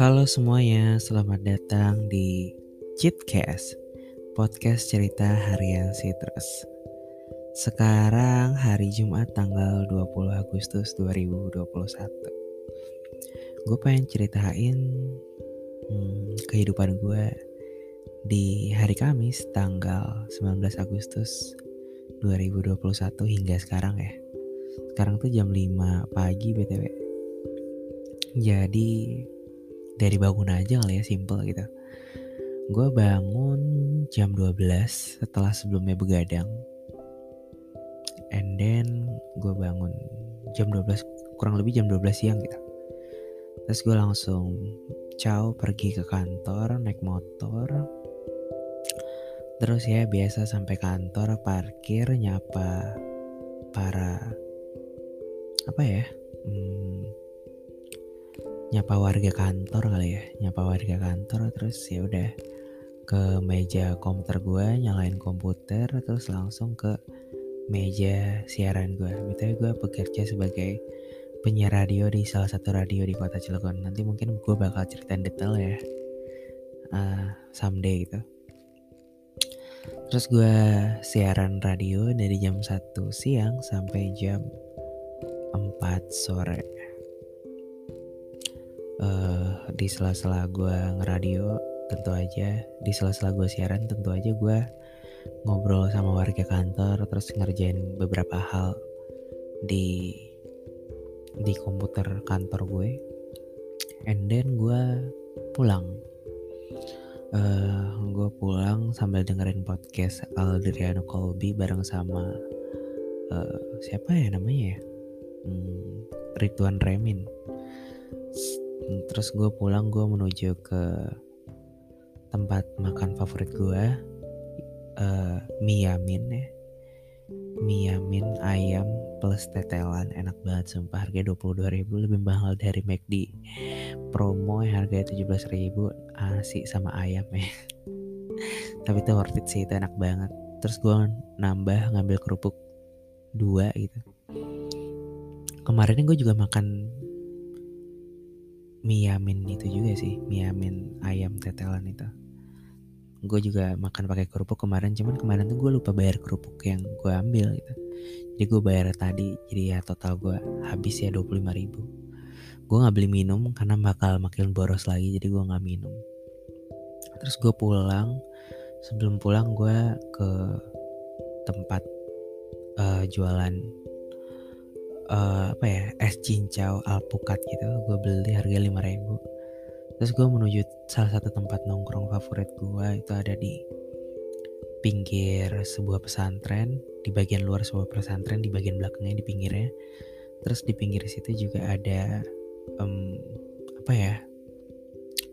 Halo semuanya, selamat datang di Chitcast, podcast cerita harian Citrus. Sekarang hari Jumat tanggal 20 Agustus 2021. Gue pengen ceritain hmm, kehidupan gue di hari Kamis tanggal 19 Agustus 2021 hingga sekarang ya. Sekarang tuh jam 5 pagi BTW. Jadi dari bangun aja kali ya simple gitu. Gue bangun jam 12 setelah sebelumnya begadang. And then gue bangun jam 12 kurang lebih jam 12 siang gitu. Terus gue langsung ciao pergi ke kantor naik motor Terus ya biasa sampai kantor parkir nyapa para apa ya? Hmm, nyapa warga kantor kali ya nyapa warga kantor terus ya udah ke meja komputer gue nyalain komputer terus langsung ke meja siaran gue betul gue bekerja sebagai penyiar radio di salah satu radio di kota Cilegon. Nanti mungkin gue bakal ceritain detail ya uh, someday gitu. Terus gue siaran radio dari jam 1 siang sampai jam 4 sore. Uh, di sela-sela gue ngeradio tentu aja. Di sela-sela gue siaran tentu aja gue ngobrol sama warga kantor terus ngerjain beberapa hal di di komputer kantor gue. And then gue pulang. Uh, eh, gue pulang sambil dengerin podcast Aldriano Colby bareng sama uh, siapa ya namanya ya hmm, Rituan Remin. Terus gue pulang gue menuju ke tempat makan favorit gue uh, Miyamin ya. Miyamin ayam plus tetelan. Enak banget sumpah. Harganya 22 ribu lebih mahal dari McD. Promo yang harganya 17 ribu. Nasi sama ayam ya. Tapi itu worth it sih itu enak banget. Terus gue nambah ngambil kerupuk dua gitu kemarin gue juga makan miyamin itu juga sih miyamin ayam tetelan itu. Gue juga makan pakai kerupuk kemarin cuman kemarin tuh gue lupa bayar kerupuk yang gue ambil gitu. Jadi gue bayar tadi jadi ya total gue habis ya 25 ribu. Gue nggak beli minum karena bakal makin boros lagi jadi gue nggak minum. Terus gue pulang sebelum pulang gue ke tempat uh, jualan uh, apa ya es cincau alpukat gitu gue beli harga 5 ribu. Terus gue menuju salah satu tempat nongkrong favorit gue itu ada di pinggir sebuah pesantren di bagian luar sebuah pesantren di bagian belakangnya di pinggirnya. Terus di pinggir situ juga ada um, apa ya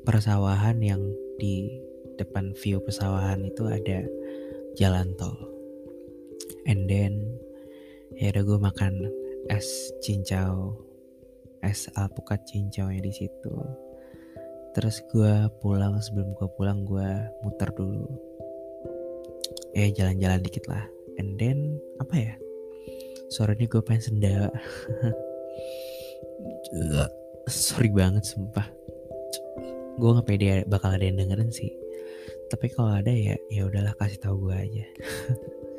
persawahan yang di depan view pesawahan itu ada jalan tol. And then ya udah gue makan es cincau es alpukat cincau yang di situ. Terus gue pulang sebelum gue pulang gue muter dulu. Eh jalan-jalan dikit lah. And then apa ya? Sore gue pengen senda. Sorry banget sumpah. Gue nggak pede bakal ada yang dengerin sih. Tapi kalau ada ya ya udahlah kasih tahu gue aja.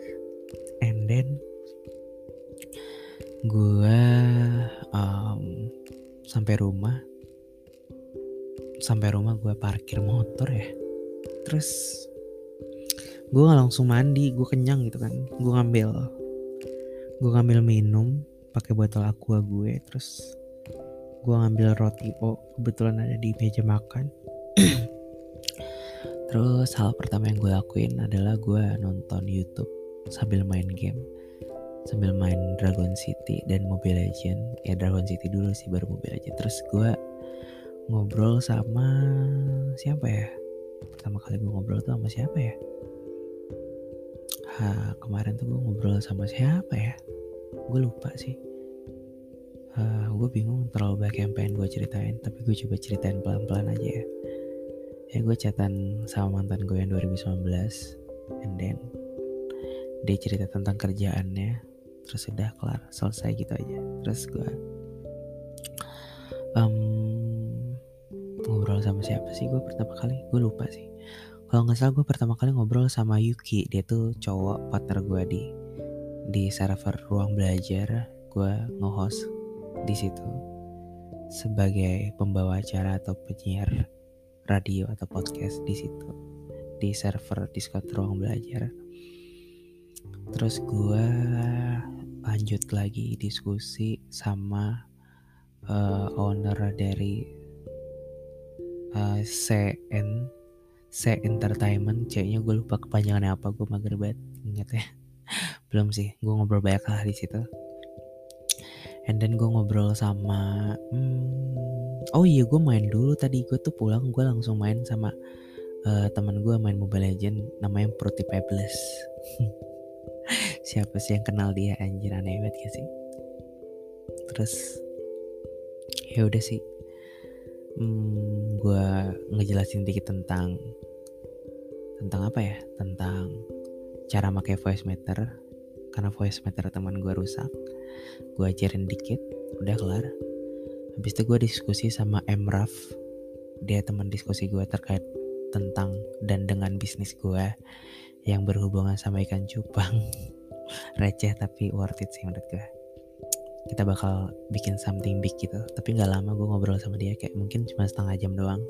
And then gue um, sampai rumah. Sampai rumah gue parkir motor ya. Terus gue nggak langsung mandi gue kenyang gitu kan. Gue ngambil gue ngambil minum pakai botol aqua gue terus gue ngambil roti oh kebetulan ada di meja makan. Terus hal pertama yang gue lakuin adalah gue nonton YouTube sambil main game sambil main Dragon City dan Mobile Legend. Ya Dragon City dulu sih baru Mobile Legend. Terus gue ngobrol sama siapa ya? Pertama kali gue ngobrol tuh sama siapa ya? Ha, kemarin tuh gue ngobrol sama siapa ya? Gue lupa sih. Ha, gue bingung terlalu banyak yang pengen gue ceritain tapi gue coba ceritain pelan-pelan aja ya. Ya gue chatan sama mantan gue yang 2019 and then dia cerita tentang kerjaannya terus udah kelar selesai gitu aja. Terus gue um, ngobrol sama siapa sih? Gue pertama kali gue lupa sih. Kalau nggak salah gue pertama kali ngobrol sama Yuki. Dia tuh cowok partner gue di di server ruang belajar. Gue nge-host di situ sebagai pembawa acara atau penyiar radio atau podcast di situ di server Discord ruang belajar. Terus gue lanjut lagi diskusi sama uh, owner dari uh, eh, CN C Entertainment. C-nya gue lupa kepanjangannya apa gue mager banget inget ya. Belum sih gue ngobrol banyak lah di situ. And then gue ngobrol sama hmm, oh iya gue main dulu tadi. Gue tuh pulang gue langsung main sama uh, teman gue main Mobile Legend namanya Proty Pebbles siapa sih yang kenal dia anjir aneh banget ya sih? Terus ya udah sih. Hmm, gue ngejelasin dikit tentang tentang apa ya? Tentang cara pakai voice meter karena voice meter teman gue rusak gue ajarin dikit udah kelar. Habis itu gue diskusi sama Emraf. Dia teman diskusi gue terkait tentang dan dengan bisnis gue yang berhubungan sama ikan cupang receh tapi worth it sih menurut gue. Kita bakal bikin something big gitu. Tapi nggak lama gue ngobrol sama dia kayak mungkin cuma setengah jam doang.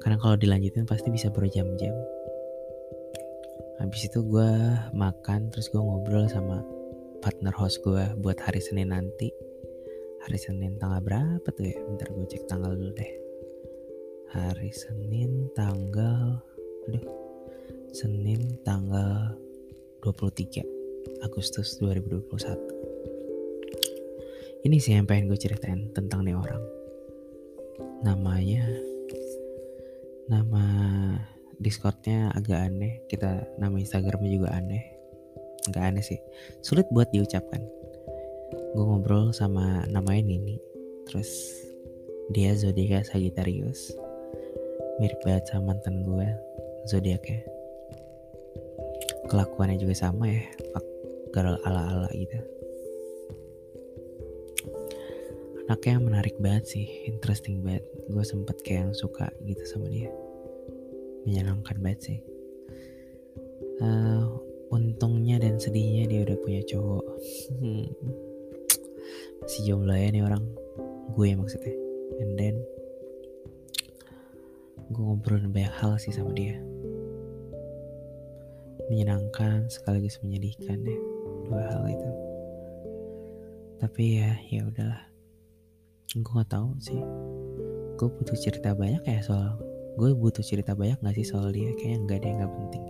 Karena kalau dilanjutin pasti bisa berjam-jam. Habis itu gue makan terus gue ngobrol sama partner host gue buat hari Senin nanti. Hari Senin tanggal berapa tuh ya? Bentar gue cek tanggal dulu deh. Hari Senin tanggal aduh Senin tanggal 23 Agustus 2021 ini sih yang pengen gue ceritain tentang nih orang. Namanya nama discordnya agak aneh kita nama instagramnya juga aneh. Nggak aneh sih sulit buat diucapkan. Gue ngobrol sama namanya Nini terus dia zodiaknya Sagittarius. Mirip banget sama mantan gue zodiaknya kelakuannya juga sama ya girl ala-ala gitu. Anaknya menarik banget sih interesting banget. Gue sempet kayak yang suka gitu sama dia. Menyenangkan banget sih. Uh, untungnya dan sedihnya dia udah punya cowok. Hmm. masih jomblo ya nih orang. Gue ya maksudnya. And then gue ngobrolin banyak hal sih sama dia. Menyenangkan sekaligus menyedihkan ya dua hal itu. Tapi ya ya udahlah. Gue nggak tahu sih. Gue butuh cerita banyak ya soal gue butuh cerita banyak gak sih soal dia? Kayaknya nggak deh nggak penting.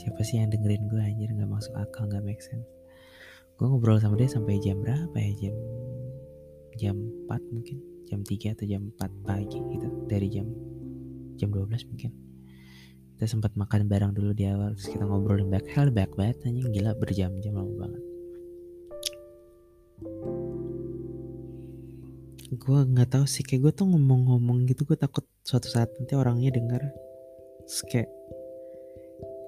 Siapa sih yang dengerin gue anjir? Nggak masuk akal nggak make sense. Gue ngobrol sama dia sampai jam berapa ya? Jam jam 4 mungkin. Jam 3 atau jam 4 pagi gitu. Dari jam jam 12 mungkin kita sempat makan bareng dulu di awal terus kita ngobrolin banyak hal banyak banget anjing gila berjam-jam lama banget. Gue nggak tahu sih kayak gue tuh ngomong-ngomong gitu gue takut suatu saat nanti orangnya denger. Kayak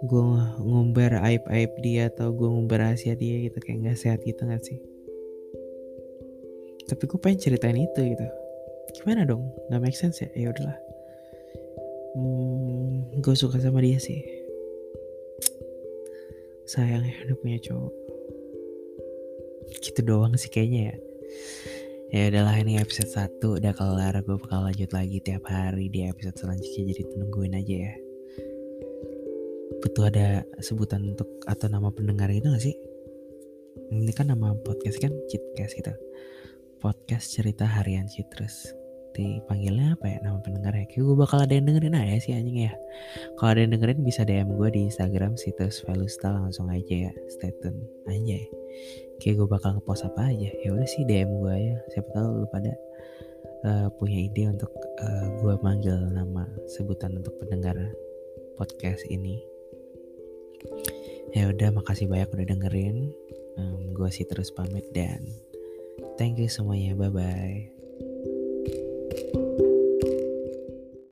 gue ngumbar aib-aib dia atau gue ngumbar rahasia dia gitu kayak nggak sehat gitu nggak sih? Tapi gue pengen ceritain itu gitu. Gimana dong? Nggak make sense ya? Ya udahlah hmm, gue suka sama dia sih. Sayang ya udah punya cowok. Gitu doang sih kayaknya ya. Ya udahlah ini episode 1 udah kelar. Gue bakal lanjut lagi tiap hari di episode selanjutnya jadi tungguin aja ya. Butuh ada sebutan untuk atau nama pendengar itu gak sih? Ini kan nama podcast kan Citcast gitu. Podcast cerita harian Citrus dipanggilnya apa ya nama pendengarnya kayak gue bakal ada yang dengerin aja sih anjing ya. Kalau ada yang dengerin bisa DM gue di Instagram situs Velusta langsung aja ya. Stay tune aja. Ya. kayak gue bakal ngepost apa aja. Ya udah sih DM gue ya siapa tahu lu pada uh, punya ide untuk uh, eh, gue manggil nama sebutan untuk pendengar podcast ini. Ya udah makasih banyak udah dengerin. Um, gue sih terus pamit dan thank you semuanya. Bye bye